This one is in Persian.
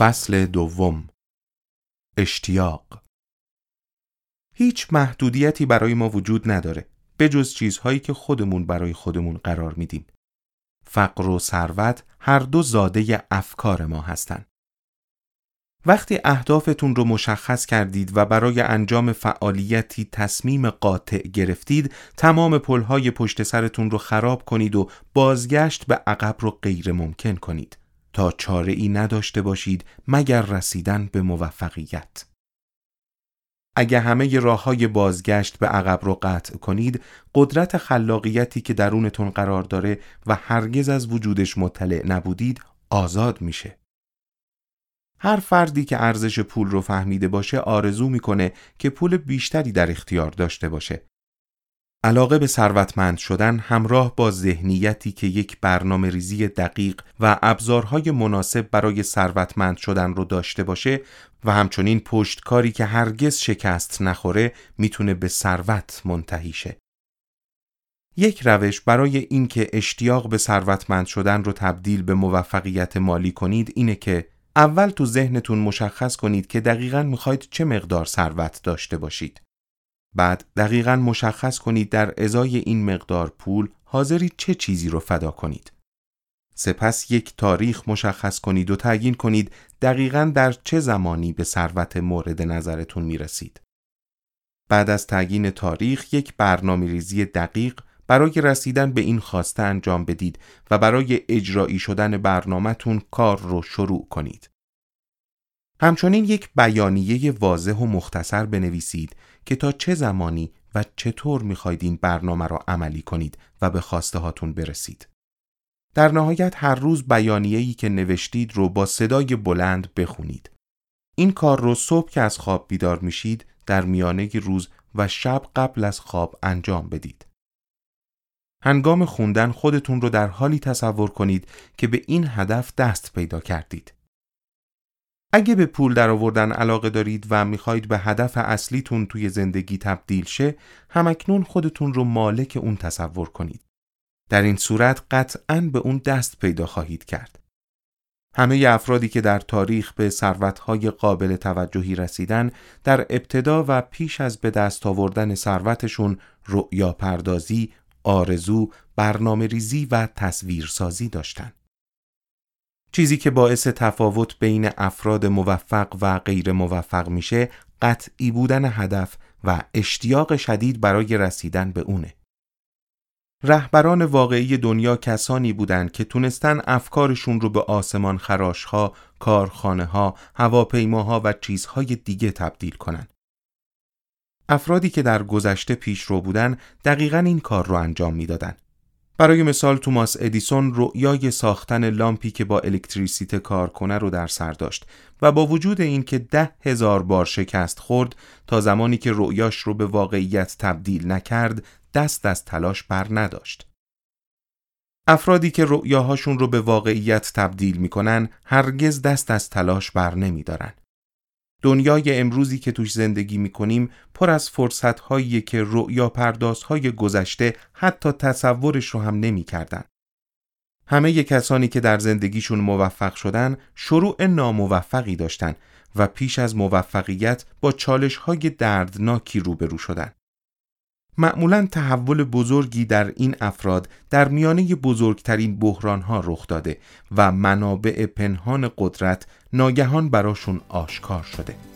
فصل دوم. اشتیاق. هیچ محدودیتی برای ما وجود نداره به جز چیزهایی که خودمون برای خودمون قرار میدیم. فقر و ثروت هر دو زاده افکار ما هستند. وقتی اهدافتون رو مشخص کردید و برای انجام فعالیتی تصمیم قاطع گرفتید تمام پلهای پشت سرتون رو خراب کنید و بازگشت به عقب رو غیر ممکن کنید. تا چاره ای نداشته باشید مگر رسیدن به موفقیت. اگه همه راه های بازگشت به عقب رو قطع کنید قدرت خلاقیتی که درونتون قرار داره و هرگز از وجودش مطلع نبودید آزاد میشه. هر فردی که ارزش پول رو فهمیده باشه آرزو می‌کنه که پول بیشتری در اختیار داشته باشه. علاقه به ثروتمند شدن همراه با ذهنیتی که یک برنامه ریزی دقیق و ابزارهای مناسب برای ثروتمند شدن رو داشته باشه و همچنین پشتکاری که هرگز شکست نخوره می‌تونه به ثروت منتهی شه. یک روش برای اینکه اشتیاق به ثروتمند شدن رو تبدیل به موفقیت مالی کنید اینه که اول تو ذهنتون مشخص کنید که دقیقا می‌خواید چه مقدار ثروت داشته باشید. بعد دقیقا مشخص کنید در ازای این مقدار پول حاضری چه چیزی رو فدا کنید. سپس یک تاریخ مشخص کنید و تعیین کنید دقیقا در چه زمانی به ثروت مورد نظرتون می رسید. بعد از تعیین تاریخ یک برنامه ریزی دقیق برای رسیدن به این خواسته انجام بدید و برای اجرایی شدن برنامهتون کار رو شروع کنید. همچنین یک بیانیه واضح و مختصر بنویسید که تا چه زمانی و چطور می‌خواید این برنامه را عملی کنید و به خواسته هاتون برسید. در نهایت هر روز بیانیه‌ای که نوشتید رو با صدای بلند بخونید. این کار رو صبح که از خواب بیدار میشید در میانه روز و شب قبل از خواب انجام بدید. هنگام خوندن خودتون رو در حالی تصور کنید که به این هدف دست پیدا کردید. اگه به پول در آوردن علاقه دارید و می‌خواهید به هدف اصلیتون توی زندگی تبدیل شه، همکنون خودتون رو مالک اون تصور کنید. در این صورت قطعا به اون دست پیدا خواهید کرد. همه افرادی که در تاریخ به ثروتهای قابل توجهی رسیدن در ابتدا و پیش از به دست آوردن ثروتشون رؤیا پردازی، آرزو، برنامه ریزی و تصویرسازی داشتند. چیزی که باعث تفاوت بین افراد موفق و غیر موفق میشه قطعی بودن هدف و اشتیاق شدید برای رسیدن به اونه. رهبران واقعی دنیا کسانی بودند که تونستن افکارشون رو به آسمان خراشها، کارخانه ها، هواپیماها و چیزهای دیگه تبدیل کنن. افرادی که در گذشته پیشرو بودن دقیقا این کار رو انجام می‌دادن. برای مثال توماس ادیسون رؤیای ساختن لامپی که با الکتریسیته کار کنه رو در سر داشت و با وجود اینکه ده هزار بار شکست خورد تا زمانی که رؤیاش رو به واقعیت تبدیل نکرد دست از تلاش بر نداشت. افرادی که رؤیاهاشون رو به واقعیت تبدیل می‌کنن هرگز دست از تلاش بر نمیدارن. دنیای امروزی که توش زندگی می‌کنیم پر از فرصت هایی که رؤیا پردازهای گذشته حتی تصورش رو هم نمی‌کردن. همه کسانی که در زندگیشون موفق شدن شروع ناموفقی داشتن و پیش از موفقیت با چالش های دردناکی روبرو شدن. معمولا تحول بزرگی در این افراد در میانه بزرگترین بحران ها رخ داده و منابع پنهان قدرت ناگهان براشون آشکار شده.